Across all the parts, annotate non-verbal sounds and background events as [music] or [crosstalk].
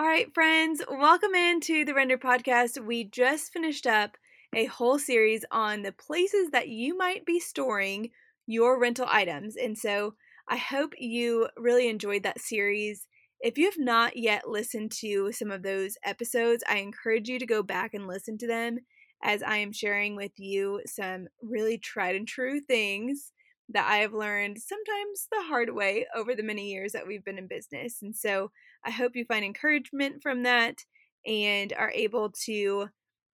All right, friends, welcome into the Render Podcast. We just finished up a whole series on the places that you might be storing your rental items. And so I hope you really enjoyed that series. If you have not yet listened to some of those episodes, I encourage you to go back and listen to them as I am sharing with you some really tried and true things that I have learned sometimes the hard way over the many years that we've been in business. And so I hope you find encouragement from that and are able to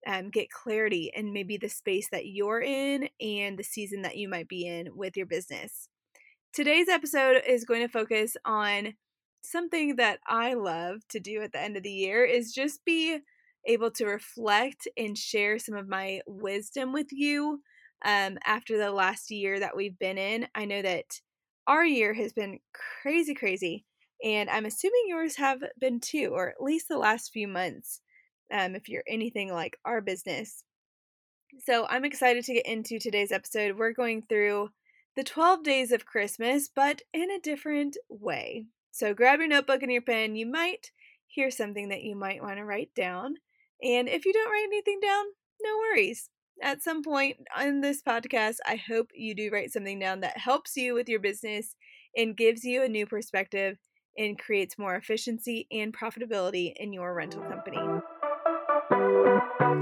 um, get clarity in maybe the space that you're in and the season that you might be in with your business. Today's episode is going to focus on something that I love to do at the end of the year is just be able to reflect and share some of my wisdom with you um, after the last year that we've been in. I know that our year has been crazy, crazy, and I'm assuming yours have been too, or at least the last few months, um, if you're anything like our business. So I'm excited to get into today's episode. We're going through the 12 days of Christmas, but in a different way. So grab your notebook and your pen. You might hear something that you might want to write down. And if you don't write anything down, no worries at some point on this podcast, I hope you do write something down that helps you with your business and gives you a new perspective and creates more efficiency and profitability in your rental company.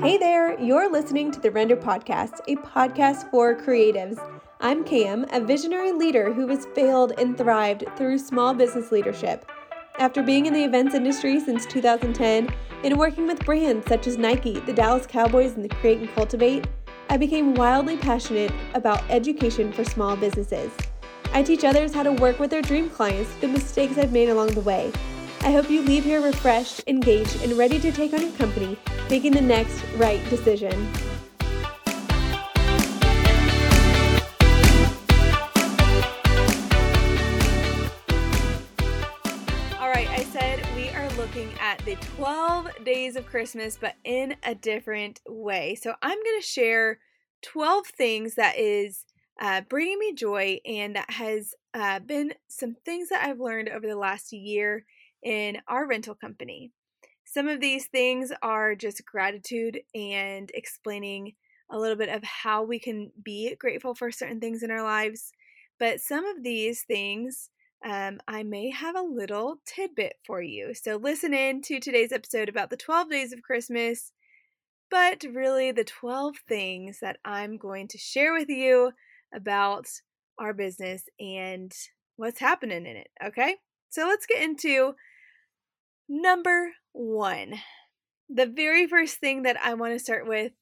Hey there, you're listening to the Render Podcast, a podcast for creatives. I'm Cam, a visionary leader who has failed and thrived through small business leadership. After being in the events industry since 2010 and working with brands such as Nike, the Dallas Cowboys, and the Create and Cultivate, I became wildly passionate about education for small businesses. I teach others how to work with their dream clients, the mistakes I've made along the way. I hope you leave here refreshed, engaged, and ready to take on your company, making the next right decision. Looking at the 12 days of Christmas, but in a different way. So I'm going to share 12 things that is uh, bringing me joy and that has uh, been some things that I've learned over the last year in our rental company. Some of these things are just gratitude and explaining a little bit of how we can be grateful for certain things in our lives. But some of these things um, I may have a little tidbit for you. So listen in to today's episode about the 12 days of Christmas, but really the 12 things that I'm going to share with you about our business and what's happening in it. Okay, so let's get into number one. The very first thing that I want to start with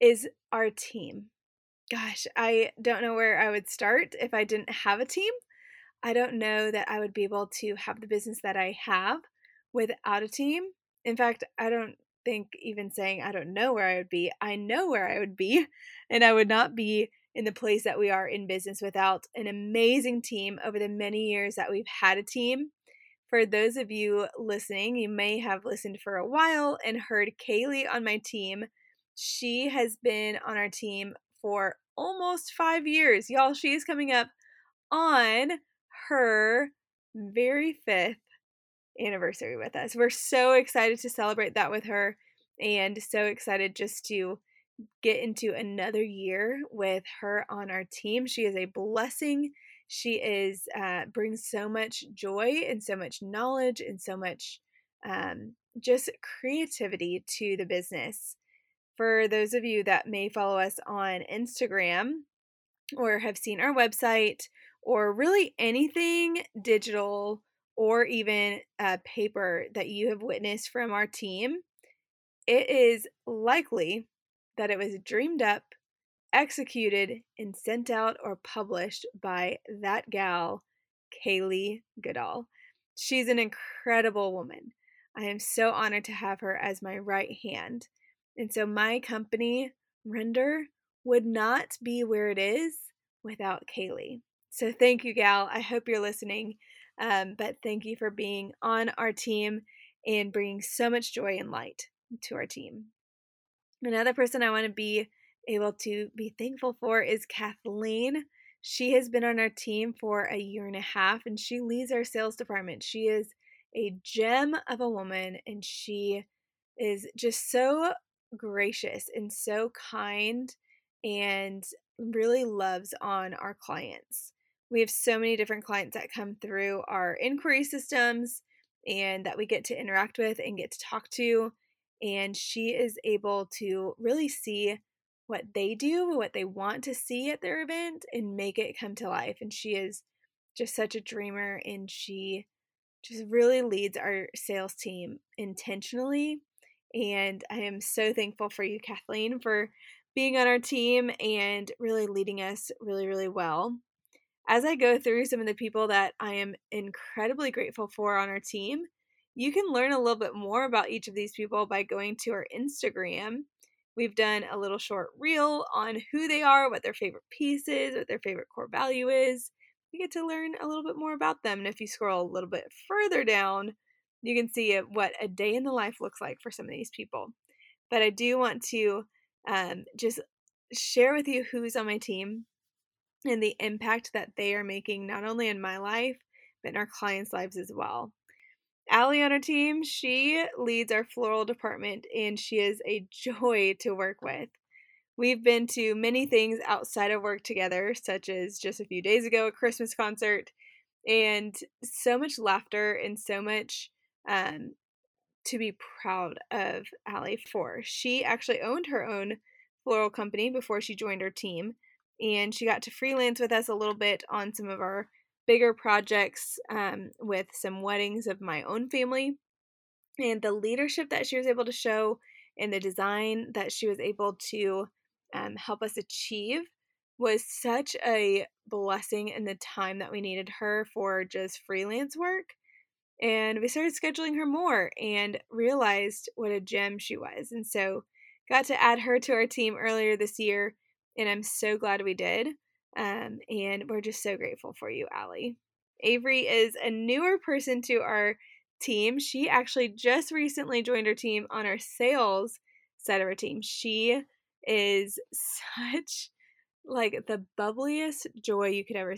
is our team. Gosh, I don't know where I would start if I didn't have a team. I don't know that I would be able to have the business that I have without a team. In fact, I don't think even saying I don't know where I would be, I know where I would be, [laughs] and I would not be in the place that we are in business without an amazing team over the many years that we've had a team. For those of you listening, you may have listened for a while and heard Kaylee on my team. She has been on our team for almost five years. Y'all, she's coming up on her very fifth anniversary with us. We're so excited to celebrate that with her and so excited just to get into another year with her on our team. She is a blessing. She is uh, brings so much joy and so much knowledge and so much um, just creativity to the business. For those of you that may follow us on Instagram or have seen our website or really anything digital or even uh, paper that you have witnessed from our team, it is likely that it was dreamed up, executed, and sent out or published by that gal, Kaylee Goodall. She's an incredible woman. I am so honored to have her as my right hand. And so my company, Render, would not be where it is without Kaylee. So thank you, Gal. I hope you're listening. Um, but thank you for being on our team and bringing so much joy and light to our team. Another person I want to be able to be thankful for is Kathleen. She has been on our team for a year and a half and she leads our sales department. She is a gem of a woman, and she is just so gracious and so kind and really loves on our clients. We have so many different clients that come through our inquiry systems and that we get to interact with and get to talk to. And she is able to really see what they do, what they want to see at their event, and make it come to life. And she is just such a dreamer and she just really leads our sales team intentionally. And I am so thankful for you, Kathleen, for being on our team and really leading us really, really well. As I go through some of the people that I am incredibly grateful for on our team, you can learn a little bit more about each of these people by going to our Instagram. We've done a little short reel on who they are, what their favorite piece is, what their favorite core value is. You get to learn a little bit more about them. And if you scroll a little bit further down, you can see what a day in the life looks like for some of these people. But I do want to um, just share with you who's on my team and the impact that they are making not only in my life, but in our clients' lives as well. Allie on our team, she leads our floral department and she is a [laughs] joy to work with. We've been to many things outside of work together, such as just a few days ago, a Christmas concert, and so much laughter and so much um, to be proud of Allie for. She actually owned her own floral company before she joined our team, and she got to freelance with us a little bit on some of our bigger projects um, with some weddings of my own family. And the leadership that she was able to show and the design that she was able to um, help us achieve was such a blessing in the time that we needed her for just freelance work. And we started scheduling her more and realized what a gem she was. And so got to add her to our team earlier this year. And I'm so glad we did. Um, and we're just so grateful for you, Allie. Avery is a newer person to our team. She actually just recently joined our team on our sales side of our team. She is [laughs] such like the bubbliest joy you could ever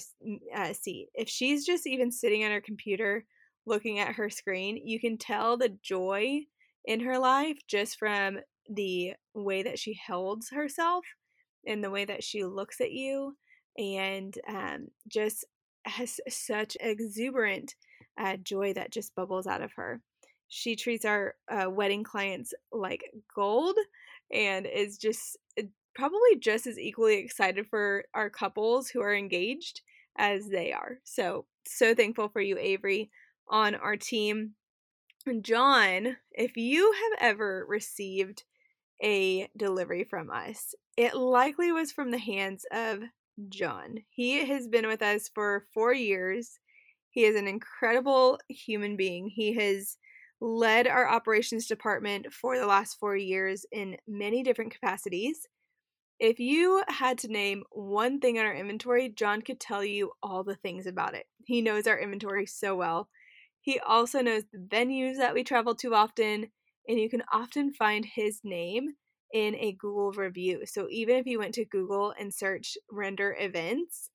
uh, see. If she's just even sitting on her computer looking at her screen, you can tell the joy in her life just from the way that she holds herself and the way that she looks at you and um, just has such exuberant uh, joy that just bubbles out of her. She treats our uh, wedding clients like gold and is just uh, probably just as equally excited for our couples who are engaged as they are. So, so thankful for you, Avery on our team. And John, if you have ever received a delivery from us, it likely was from the hands of John. He has been with us for four years. He is an incredible human being. He has led our operations department for the last four years in many different capacities. If you had to name one thing on our inventory, John could tell you all the things about it. He knows our inventory so well. He also knows the venues that we travel to often, and you can often find his name in a Google review. So even if you went to Google and search render events,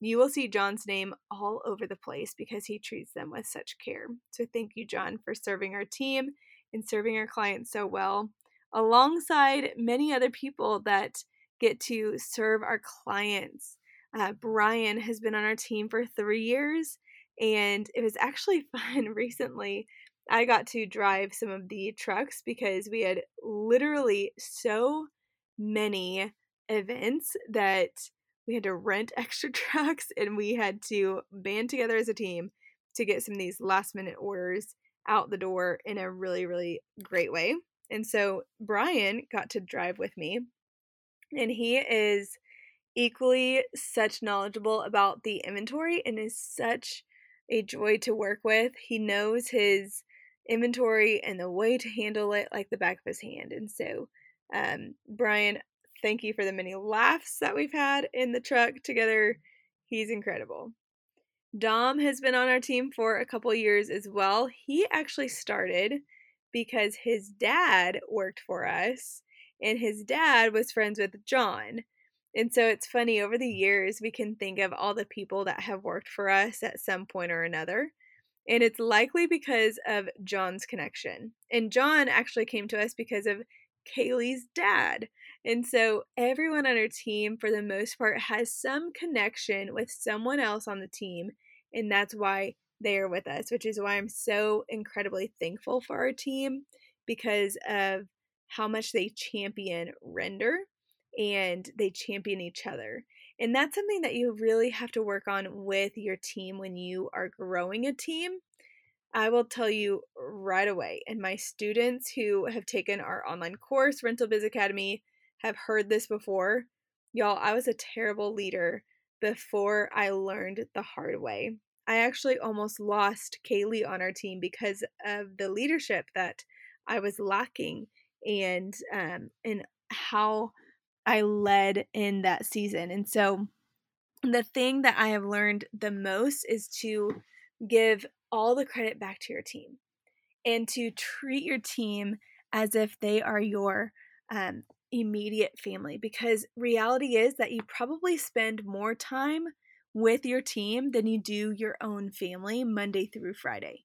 you will see John's name all over the place because he treats them with such care. So thank you, John, for serving our team and serving our clients so well, alongside many other people that get to serve our clients. Uh, Brian has been on our team for three years and it was actually [laughs] fun recently. I got to drive some of the trucks because we had literally so many events that we had to rent [laughs] extra trucks and we had to band together as a team to get some of these last minute orders out the door in a really, really great way. And so Brian got to drive with me, and he is equally such knowledgeable about the inventory and is such a joy to work with. He knows his inventory and the way to handle it like the back of his hand. And so, um, Brian, thank you for the many laughs that we've had in the truck together. He's incredible. Dom has been on our team for a couple years as well. He actually started because his dad worked for us, and his dad was friends with John. And so it's funny, over the years, we can think of all the people that have worked for us at some point or another. And it's likely because of John's connection. And John actually came to us because of Kaylee's dad. And so everyone on our team, for the most part, has some connection with someone else on the team. And that's why they are with us, which is why I'm so incredibly thankful for our team because of how much they champion render and they champion each other. And that's something that you really have to work on with your team when you are growing a team. I will tell you right away, and my students who have taken our online course, Rental Biz Academy, have heard this before. Y'all, I was a terrible leader before I learned the hard way. I actually almost lost Kaylee on our team because of the leadership that I was lacking and um and how I led in that season. And so the thing that I have learned the most is to give all the credit back to your team and to treat your team as if they are your um, immediate family because reality is that you probably spend more time with your team than you do your own family Monday through Friday.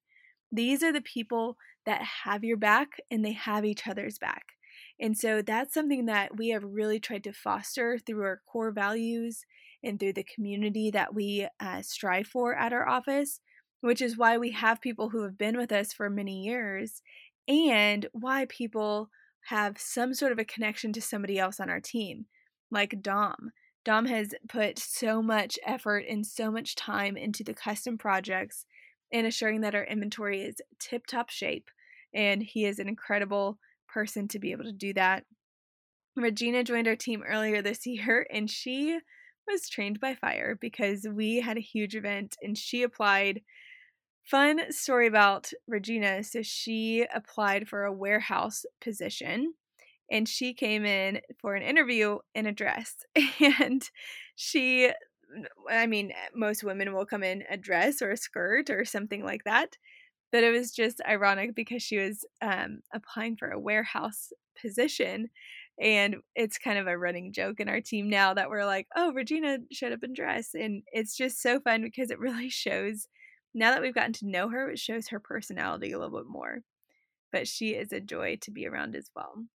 These are the people that have your back and they have each other's back. And so that's something that we have really tried to foster through our core values and through the community that we uh, strive for at our office, which is why we have people who have been with us for many years and why people have some sort of a connection to somebody else on our team, like Dom. Dom has put so much effort and so much time into the custom projects and assuring that our inventory is tip top shape. And he is an incredible person to be able to do that. Regina joined our team earlier this [laughs] year and she was trained by fire because we had a huge event and she applied. Fun story about Regina. So she applied for a warehouse position and she came in for an interview in a dress. [laughs] And she, I mean, most women will come in a dress or a skirt or something like that that it was just ironic because she was um, applying for a warehouse position. And it's kind of a running joke in our team now that we're like, oh, Regina showed up in dress. And it's just so fun because it really [laughs] shows, now that we've gotten to know her, it shows her personality a little bit more. But she is a joy to be around as well.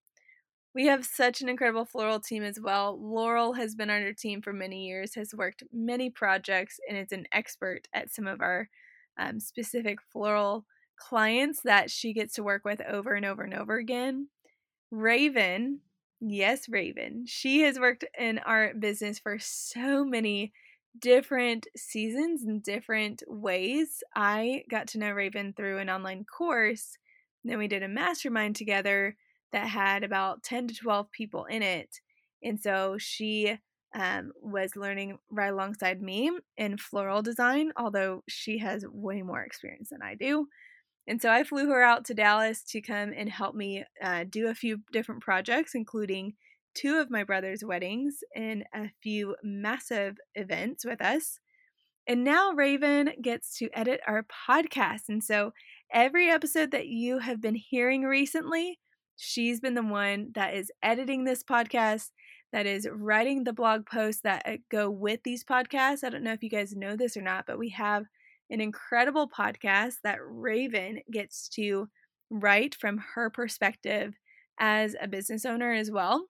We have such an incredible floral team as well. Laurel has been on our team for many years, has worked many projects, and is an expert at some of our um, specific floral clients that she gets to work with over and over and over again. Raven, yes, Raven, she has worked in our business for so many different seasons and different ways. I got to know Raven through an online course. Then we did a mastermind together that had about 10 to 12 people in it. And so she um, was learning right alongside me in floral design, although she has way more experience than I do. And so I flew her out to Dallas to come and help me uh, do a few different projects, including two of my brother's weddings and a few massive events with us. And now Raven gets to edit our podcast. And so every episode that you have been hearing recently, she's been the one that is editing this podcast that is writing the blog posts that uh, go with these podcasts. I don't know if you guys know this or not, but we have an incredible podcast that Raven gets to write from her perspective as a business owner as well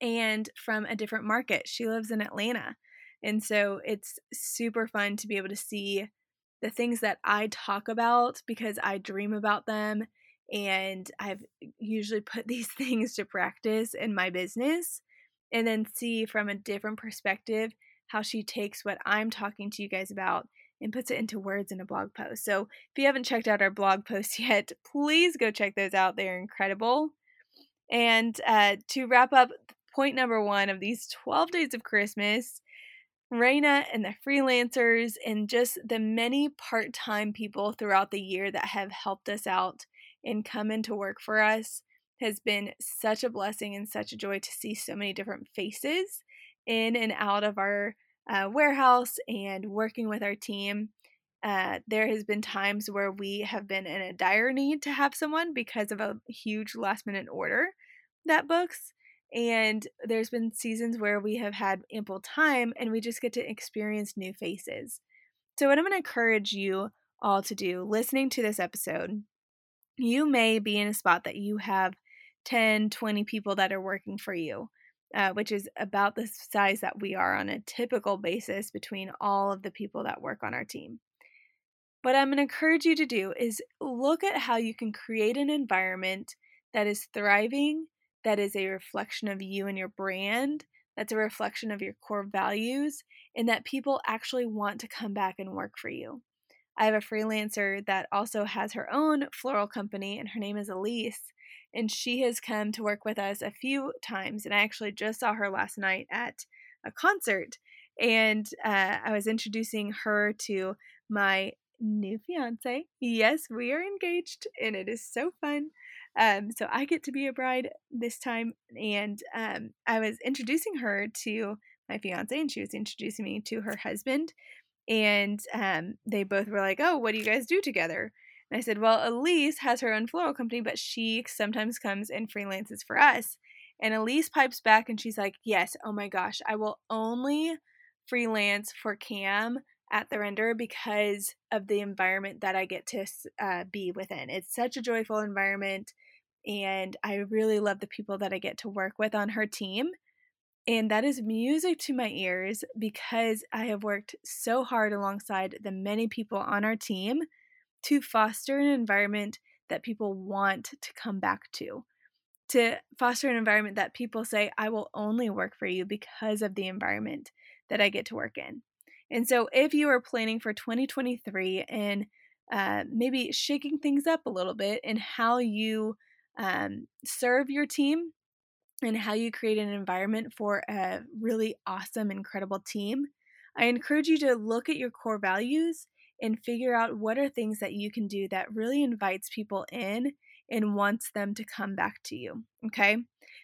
and from a different market. She lives in Atlanta. And so it's super fun to be able to see the things that I talk about because I dream about them and I've usually put [laughs] these things to practice in my business and then see from a different perspective how she takes what I'm talking to you guys about and puts it into words in a blog post. So if you haven't checked out our blog posts [laughs] yet, please go check those out. They're incredible. And uh, to wrap up point number one of these 12 days of Christmas, Raina and the freelancers and just the many part time people throughout the year that have helped us out and come into work for us has been such a blessing and such a joy to see so many different faces in and out of our uh, warehouse and working with our team. Uh, there has been times where we have been in a dire need to have someone because of a huge last minute order that books. And there's been seasons where we have had ample time and we just get to experience new faces. So, what I'm going to encourage you all to do listening to this episode, you may be in a spot that you have 10, 20 people that are working for you, uh, which is about the size that we are on a typical basis between all of the people that work on our team. What I'm going to encourage you to do is look at how you can create an environment that is thriving, that is a reflection of you and your brand, that's a reflection of your core values, and that people actually want to come back and work for you. I have a freelancer that also has her own floral company, and her name is Elise. And she has come to work with us a few times. And I actually just saw her last night at a concert. And uh, I was introducing her to my new fiance. Yes, we are engaged, and it is so fun. Um, so I get to be a bride this time. And um, I was introducing her to my fiance, and she was introducing me to her husband and um, they both were like, "Oh, what do you guys do together?" And I said, "Well, Elise has her own floral company, but she sometimes comes and freelances for us." And Elise pipes back and she's like, "Yes, oh my gosh, I will only freelance for Cam at the render because of the environment that I get to uh, be within. It's such a joyful environment, and I really love the people that I get to work with on her team." And that is music to my ears because I have worked so hard alongside the many people on our team to foster an environment that people want to come back to. To foster an environment that people say, I will only work for you because of the environment that I get to work in. And so, if you are planning for 2023 and uh, maybe shaking things up a little bit in how you um, serve your team, and how you create an environment for a really awesome, incredible team, I encourage you to look at your core values and figure out what are things that you can do that really invites people in and wants them to come back to you. Okay.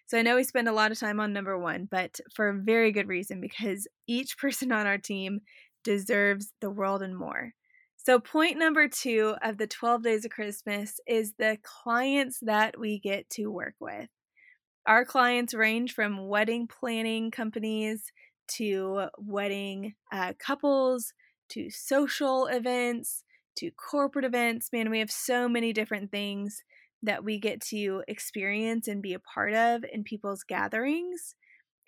So I know we spend a lot of time on number one, but for a very good reason because each [laughs] person on our team deserves the world and more. So, point number two of the 12 days of Christmas is the clients that we get to work with. Our clients range from wedding planning companies to wedding uh, couples to social events to corporate events. Man, we have so many different things that we get to experience and be a part of in people's gatherings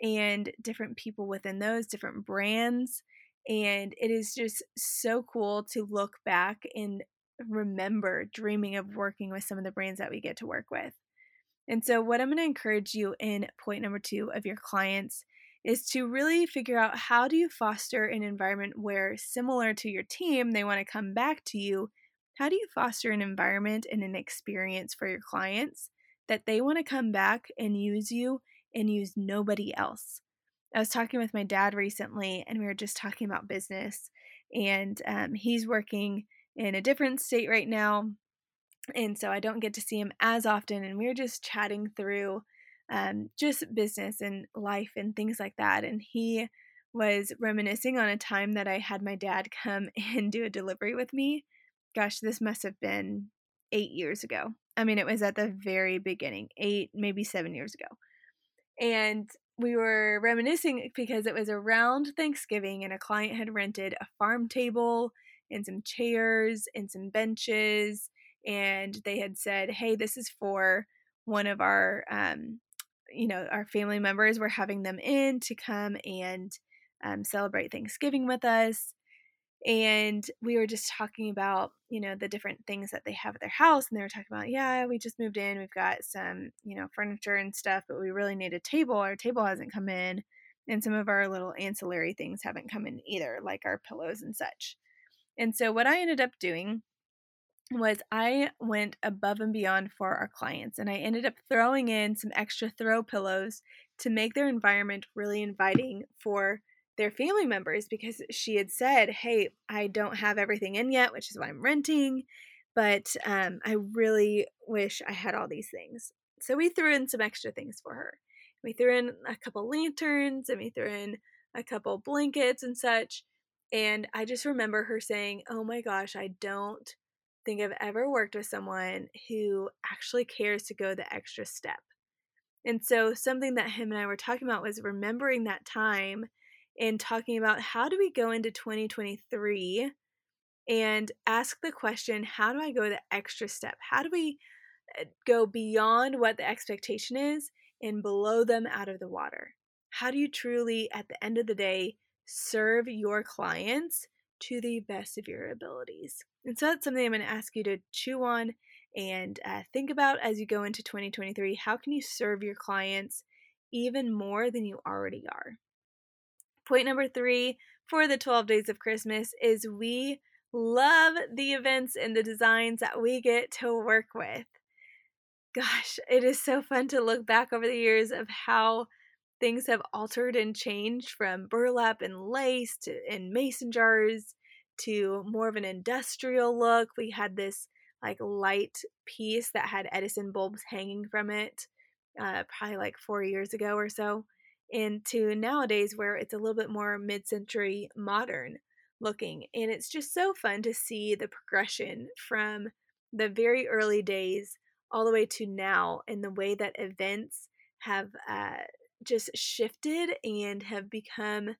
and different people within those, different brands. And it is just so cool to look back and remember dreaming of working with some of the brands that we get to work with. And so, what I'm going to encourage you in point number two of your clients is to really figure out how do you foster an environment where, similar to your team, they want to come back to you. How do you foster an environment and an experience for your clients that they want to come back and use you and use nobody else? I was talking with my dad recently, and we were just talking about business, and um, he's working in a different state right now and so I don't get to see him as often. And we were just chatting through um, just business and life and things like that. And he was reminiscing on a time that I had my dad come [laughs] and do a delivery with me. Gosh, this must have been eight years ago. I mean, it was at the very beginning, eight, maybe seven years ago. And we were reminiscing because it was around Thanksgiving and a client had rented a farm table and some chairs and some benches and they had said, "Hey, this is for one of our, um, you know, our family members. We're having them in to come and um, celebrate Thanksgiving with us." And we were just talking about, you know, the different things that they have at their house, and they were talking about, yeah, we just moved in. We've got some, you know, furniture and stuff, but we really need a table. Our table hasn't come in, and some of our little ancillary things haven't come in either, like our pillows and such. And so, what I ended up doing was I went above and beyond for our clients and I ended up throwing in some extra throw pillows to make their environment really inviting for their family members because she had said, Hey, I don't have everything in yet, which is why I'm renting, but um, I really wish I had all these things. So we threw in some extra things for her. We threw in a couple lanterns and we threw in a couple blankets and such. And I just remember her saying, Oh my gosh, I don't think I've ever worked with someone who actually cares to go the extra step. And so, something that him and I were talking about was remembering that time and talking about how do we go into 2023 and ask the question how do I go the extra step? How do we uh, go beyond what the expectation is and blow them out of the water? How do you truly, at the end of the day, serve your clients to the best of your abilities? And so that's something I'm going to ask you to chew on and uh, think about as you go into 2023. How can you serve your clients even more than you already are? Point number three for the 12 days of Christmas is we love the events and the designs that we get to work with. Gosh, it is so fun to look back over the years of how things have altered and changed from burlap and lace to in mason jars to more of an industrial look. We had this like light piece that had Edison bulbs hanging from it, uh, probably like four years ago or so, into nowadays where it's a little bit more mid century modern looking. And it's just so fun to see the progression from the very early days all the way to now and the way that events have uh, just shifted and have become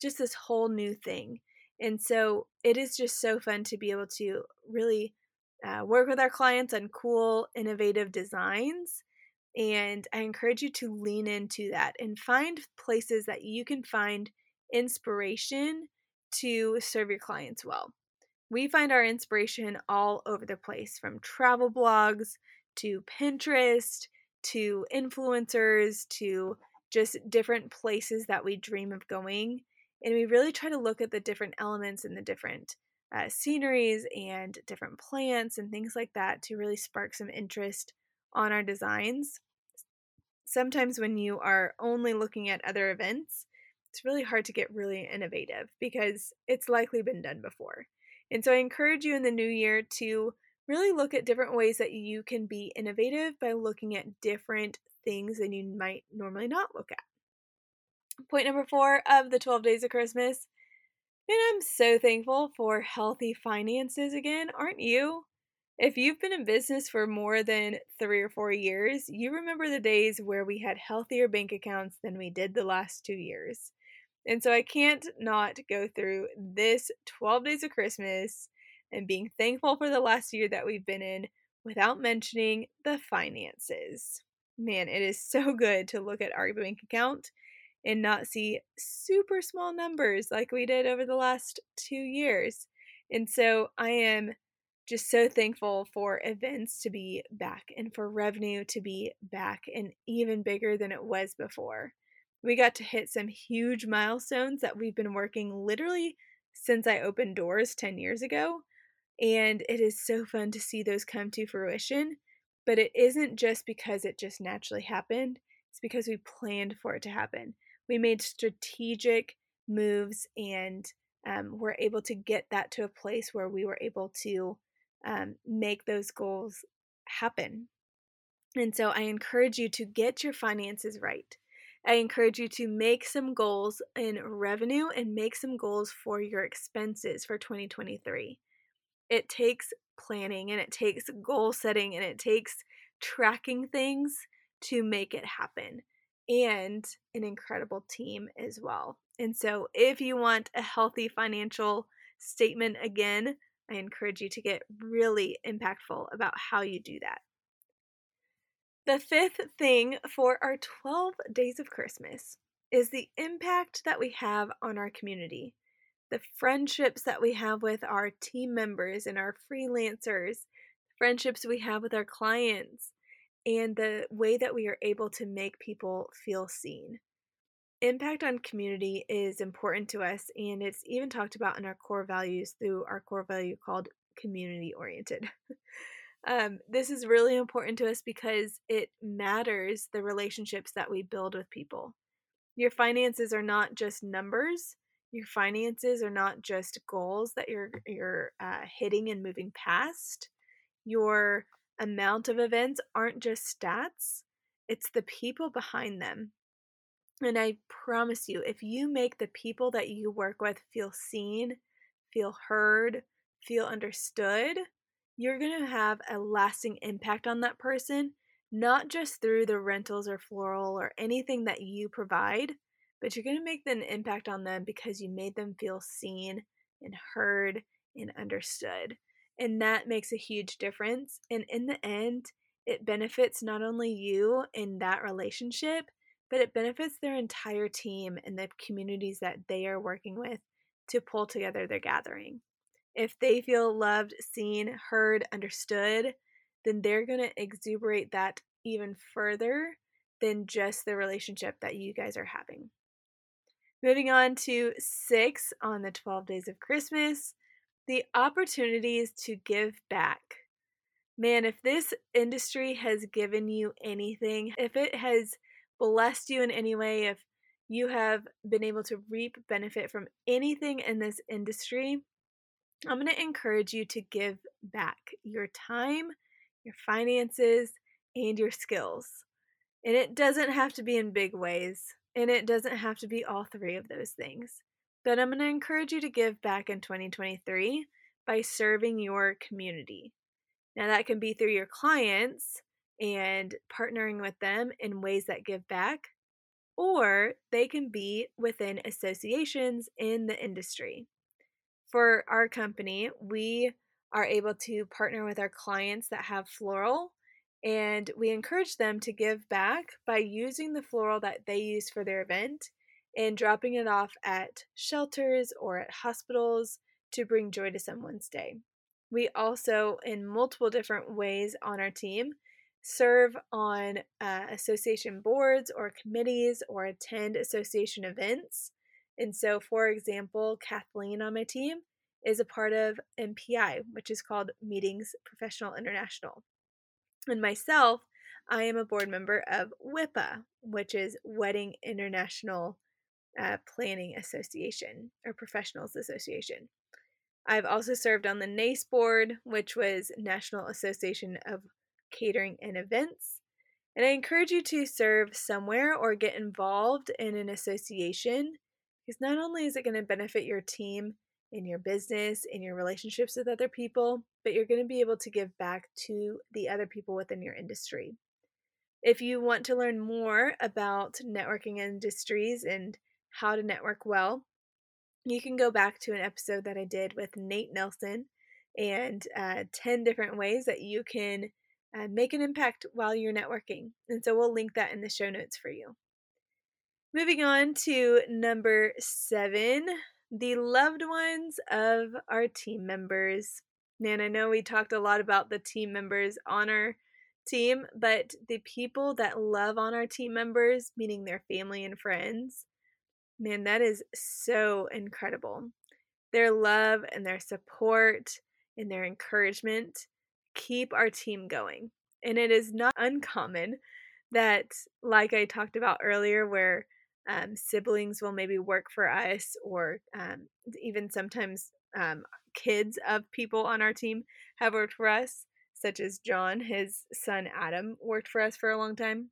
just this whole new thing. And so it is just so fun to be able to really uh, work with our clients on cool, innovative designs. And I encourage you to lean into that and find places that you can find inspiration to serve your clients well. We find our inspiration all over the place from travel blogs to Pinterest to influencers to just different places that we dream of going. And we really try to look at the different elements and the different uh, sceneries and different plants and things like that to really spark some interest on our designs. Sometimes, when you are only looking at other events, it's really hard to get really innovative because it's likely been done before. And so, I encourage you in the new year to really look at different ways that you can be innovative by looking at different things than you might normally not look at. Point number four of the 12 days of Christmas and I'm so thankful for healthy finances again, aren't you? If you've been in business for more than three or four years, you remember the days where we had healthier bank accounts than we did the last two years. And so I can't not go through this 12 days of Christmas and being thankful for the last year that we've been in without mentioning the finances. Man, it is so [laughs] good to look at our bank account and not see super small numbers like we did over the last two years. And so I am just so thankful for events to be back and for revenue to be back and even bigger than it was before. We got to hit some huge milestones that we've been working literally since I opened doors 10 years ago. And it is so fun to see those come to fruition. But it isn't just because it just naturally happened, it's because we planned for it to happen we made strategic moves and um, were able to get that to a place where we were able to um, make those goals happen. And so I encourage you to get your finances right. I encourage you to make some goals in revenue and make some goals for your expenses for 2023. It takes planning and it takes goal setting and it takes tracking things to make it happen and an incredible team as well. And so, if you want a healthy financial statement again, I encourage you to get really impactful about how you do that. The fifth thing for our 12 days of Christmas is the impact that we have on our community, the friendships that we have with our team members and our freelancers, friendships we have with our clients, and the way that we are able to make people feel seen. Impact on community is important to us, and it's even talked about in our core values through our core value called community oriented. [laughs] um, this is really important to us because it matters the relationships that we build with people. Your finances are not just numbers. Your finances are not just goals that you're you're uh, hitting and moving past. Your amount of events aren't just stats, it's the people behind them. And I promise you, if you make the people that you work with feel seen, feel heard, feel understood, you're going to have a lasting impact on that person, not just through the rentals or floral or anything that you provide, but you're going to make an impact on them because you made them feel seen and heard and understood. And that makes a huge difference. And in the end, it benefits not only you in that relationship, but it benefits their entire team and the communities that they are working with to pull together their gathering. If they feel loved, seen, heard, understood, then they're going to exuberate that even further than just the relationship that you guys are having. Moving on to six on the 12 days of Christmas, the opportunities to give back. Man, if this industry has given you anything, if it has blessed you in any way, if you have been able to reap benefit from anything in this industry, I'm going to encourage you to give back your time, your finances, and your skills. And it doesn't have to be in big ways, and it doesn't have to be all three of those things. But I'm going to encourage you to give back in 2023 by serving your community. Now, that can be through your clients and partnering with them in ways that give back, or they can be within associations in the industry. For our company, we are able to partner with our clients that have floral and we encourage them to give back by using the floral that they use for their event and dropping it off at shelters or at hospitals to bring joy to someone's day. We also, in multiple different ways on our team, serve on uh, association boards or committees or attend association events. And so, for example, Kathleen on my team is a part of MPI, which is called Meetings Professional International. And myself, I am a board member of WIPA, which is Wedding International uh, Planning Association or Professionals Association. I've also served on the NACE board, which was National Association of Catering and Events. And I encourage you to serve somewhere or get involved in an association because not only is it going to benefit your team in your business, in your relationships with other people, but you're going to be able to give back to the other people within your industry. If you want to learn more about networking industries and how to network well, you can go back to an episode that I did with Nate Nelson and uh, 10 different ways that you can uh, make an impact while you're networking. And so we'll link that in the show notes for you. Moving on to number seven the loved ones of our team members. Man, I know we talked a lot about the team members on our team, but the people that love on our team members, meaning their family and friends, man, that is so incredible. Their love and their support and their encouragement keep our team going. And it is not uncommon that, like I talked about earlier, where um, siblings will maybe work for us, or um, even sometimes um, kids of people on our team have worked for us, such as John, his son Adam, worked for us for a long time,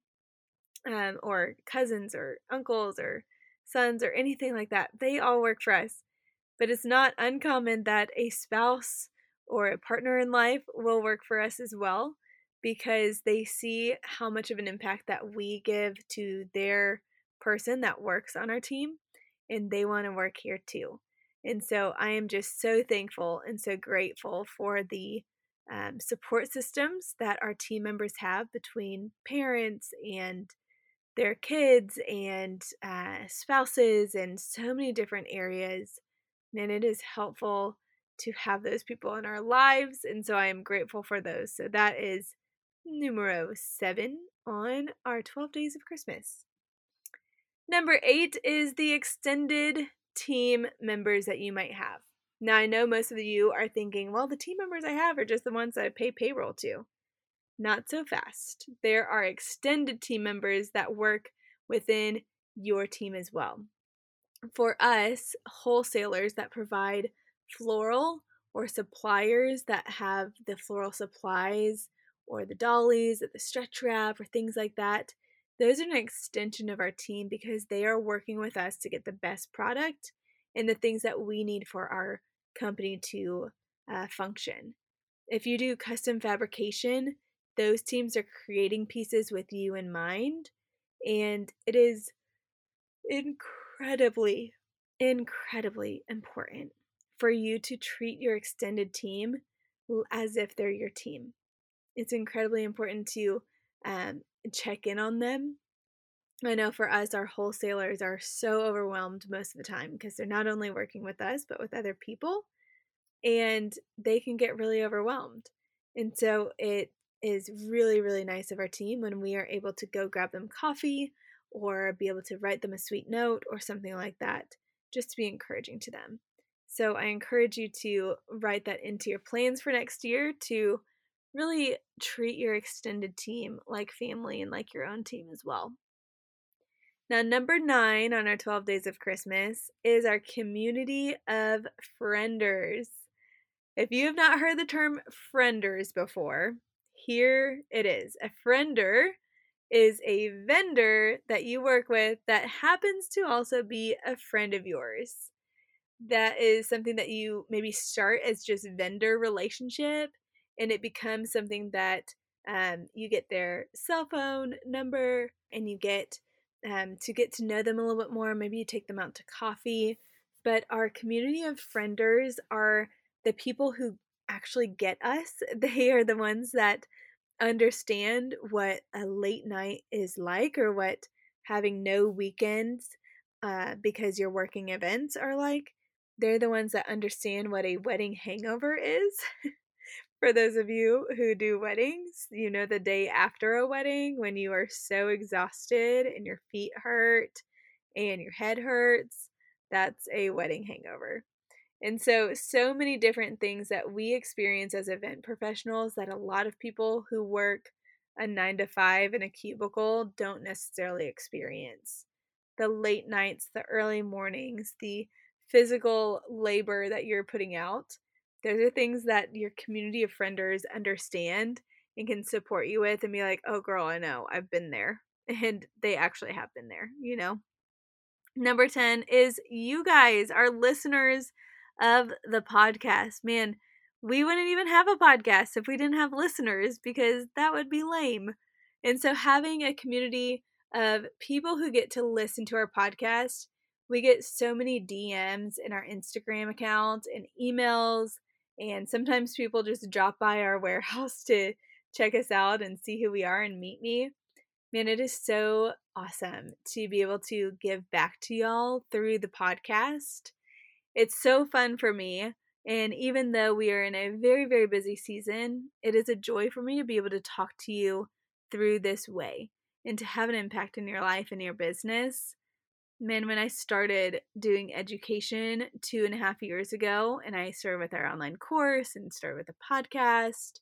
um, or cousins, or uncles, or sons, or anything like that. They all work for us. But it's not uncommon that a spouse or a partner in life will work for us as well because they see how much of an impact that we give to their person that works on our team and they want to work here too. And so I am just so thankful and so grateful for the um, support systems that our team members have between parents and their kids and uh, spouses and so many different areas. And it is helpful to have those people in our lives. And so I am grateful for those. So that is numero seven on our 12 days of Christmas. Number eight is the extended team members that you might have. Now, I know most of you are thinking, well, the team members I have are just the ones that I pay payroll to. Not so fast. There are extended team members that work within your team as well. For us, wholesalers that provide floral or suppliers that have the floral supplies or the dollies or the stretch wrap or things like that, those are an extension of our team because they are working with us to get the best product and the things that we need for our company to uh, function. If you do custom fabrication, those teams are creating pieces with you in mind, and it is incredibly, incredibly important for you to treat your extended team as if they're your team. It's incredibly important to um, check in on them. I know for us, our wholesalers are so overwhelmed most of the time because they're not only working with us, but with other people, and they can get really overwhelmed. And so it is really, really nice of our team when we are able to go grab them coffee or be able to write them a sweet note or something like that, just to be encouraging to them. So I encourage you to write that into your plans for next year to really treat your extended team like family and like your own team as well. Now, number nine on our 12 days of Christmas is our community of frienders. If you have not heard the term frienders before, here it is. A friender is a vendor that you work with that happens to also be a friend of yours. That is something that you maybe start as just vendor relationship and it becomes something that um, you get their cell phone number and you get um, to get to know them a little bit more. Maybe you take them out to coffee. But our community of frienders are the people who actually get us. [laughs] They are the ones that understand what a late night is like or what having no weekends uh, because you're working events are like. They're the ones that understand what a wedding hangover is. [laughs] For those of you who do weddings, you know the day after a wedding when you are so exhausted and your feet hurt and your head hurts. That's a wedding hangover. And so, so many different things that we experience as event professionals that a lot of people who work a nine to five in a cubicle don't necessarily experience. The late nights, the early mornings, the physical labor that you're putting out, those are things that your community of frienders understand and can support you with and be like, oh, girl, I know, I've been there. [laughs] And they actually have been there, you know? Number 10 is you guys, our listeners of the podcast. Man, we wouldn't even have a podcast if we didn't have listeners because that would be lame. And so, having a community of people who get to listen to our podcast, we get so many DMs in our Instagram account and emails. And sometimes people just drop by our warehouse [laughs] to check us out and see who we are and meet me. Man, it is so awesome to be able to give back to y'all through the podcast it's so fun for me. And even though we are in a very, very busy season, it is a joy for me to be able to talk to you through this way and to have an impact in your life and your business. Man, when I started doing education two and a half years ago, and I started with our online course and started with a podcast,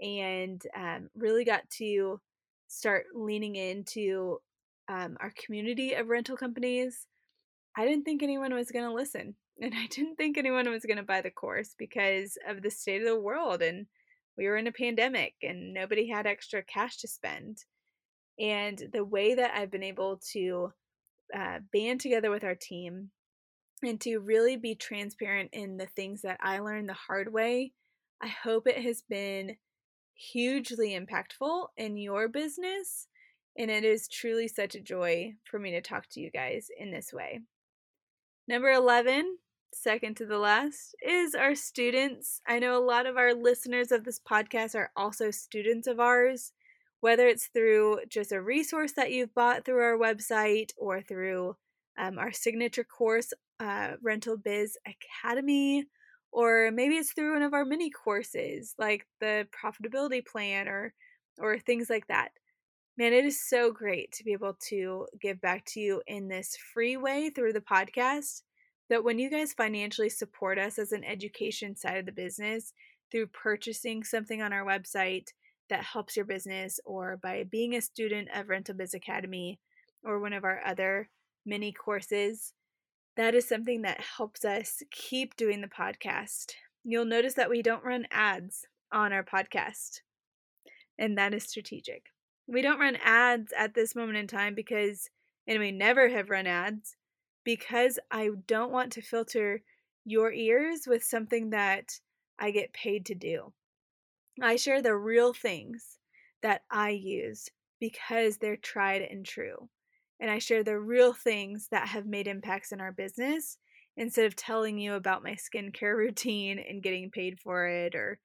and um, really got to start leaning into um, our community of rental companies, I didn't think anyone was going to listen [laughs] and I didn't think anyone was going to buy the course because of the state of the world and we were in a pandemic and nobody had extra cash to spend. And the way that I've been able to uh, band together with our team and to really be transparent in the things that I learned the hard way, I hope it has been hugely impactful in your business. And it is truly such a joy for me to talk to you guys in this way. Number 11 second to the last, is our students. I know a lot of our listeners of this podcast are also students of ours, whether it's through just a resource that you've bought through our website or through um, our signature course, uh, Rental Biz Academy, or maybe it's through one of our mini courses like the profitability plan or or things like that. Man, it is so great to be able to give back to you in this free way through the podcast that when you guys financially support us as an education side of the business through purchasing something on our website that helps your business or by being a student of Rental Biz Academy or one of our other mini courses, that is something that helps us keep doing the podcast. You'll notice that we don't run ads on our podcast, and that is strategic. We don't run ads at this moment in time because, and we never have run ads because I don't want to filter your ears with something that I get paid to do. I share the real things that I use because they're tried and true. And I share the real things that have made impacts in our business instead of telling you about my skincare [laughs] routine and getting paid for it or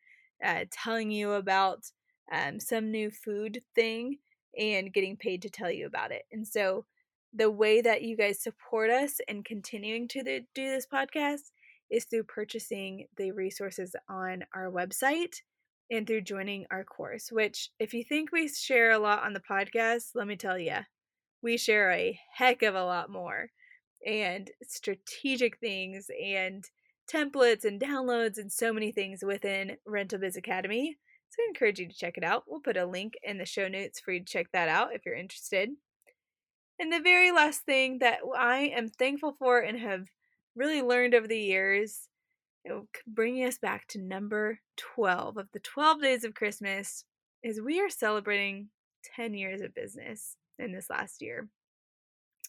uh, telling you about um, some new food thing and getting paid to tell you about it. And so the way that you guys support us and continuing to the, do this podcast is through purchasing the resources on our website and through joining our course, which, if you think we share a lot on the podcast, let me tell you, we share a heck of a lot more and strategic things and templates and downloads and so many things within Rental Biz Academy. So I encourage you to check it out. We'll put a link in the show notes for you to check that out if you're interested. And the very last thing that I am thankful for and have really learned over the years, bringing us back to number 12 of the 12 days of Christmas, is we are celebrating 10 years of business in this last year.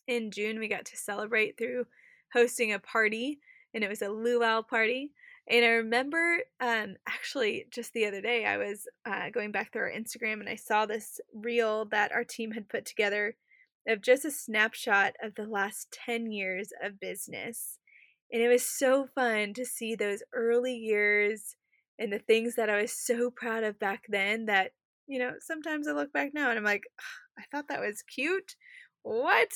In June, we got to celebrate through hosting a party, and it was a luau party. And I remember um, actually just the other day, I was uh, going back through our Instagram and I saw this reel that our team had put together of just a snapshot of the last 10 years of business. And it was so fun to see those early years and the things that I was so proud of back then that, you know, sometimes I look back now and I'm like, I thought that was cute. What?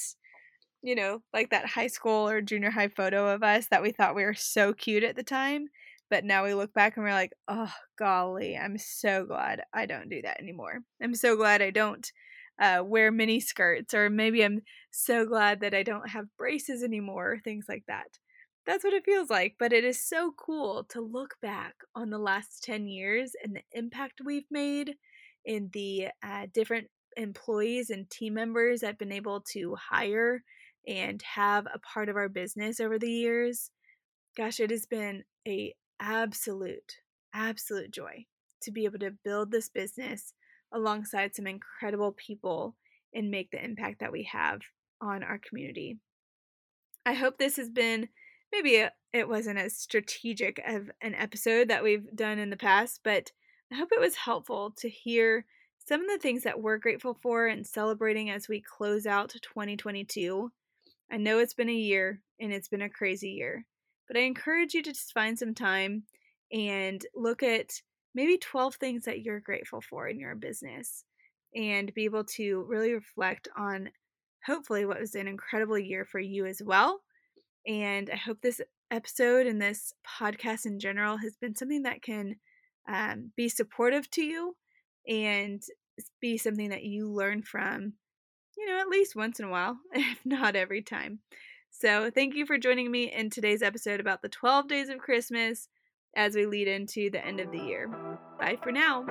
you know, like that high school or junior high photo of us that we thought we were so cute at the time. But now we look back and we're like, oh, golly, I'm so glad I don't do that anymore. I'm so glad I don't uh, wear mini skirts, or maybe I'm so glad that I don't have braces anymore, things like that. That's what it feels like. But it is so cool to look back on the last 10 years and the impact we've made in the uh, different employees and team members I've been able to hire and have a part of our business over the years, gosh, it has been a absolute absolute joy to be able to build this business alongside some incredible people and make the impact that we have on our community. I hope this has been maybe a, it wasn't as strategic of an episode that we've done in the past, but I hope it was helpful to hear some of the things that we're grateful for and celebrating as we close out 2022 I know it's been a year and it's been a crazy year, but I encourage you to just find some time and look at maybe 12 things that you're grateful for in your business and be able to really reflect on hopefully what was an incredible year for you as well. And I hope this episode and this podcast in general has been something that can um, be supportive to you and be something that you learn from you know, at least once in a while, [laughs] if not every time. So, thank you for joining me in today's episode about the 12 days of Christmas as we lead into the end of the year. Bye for now.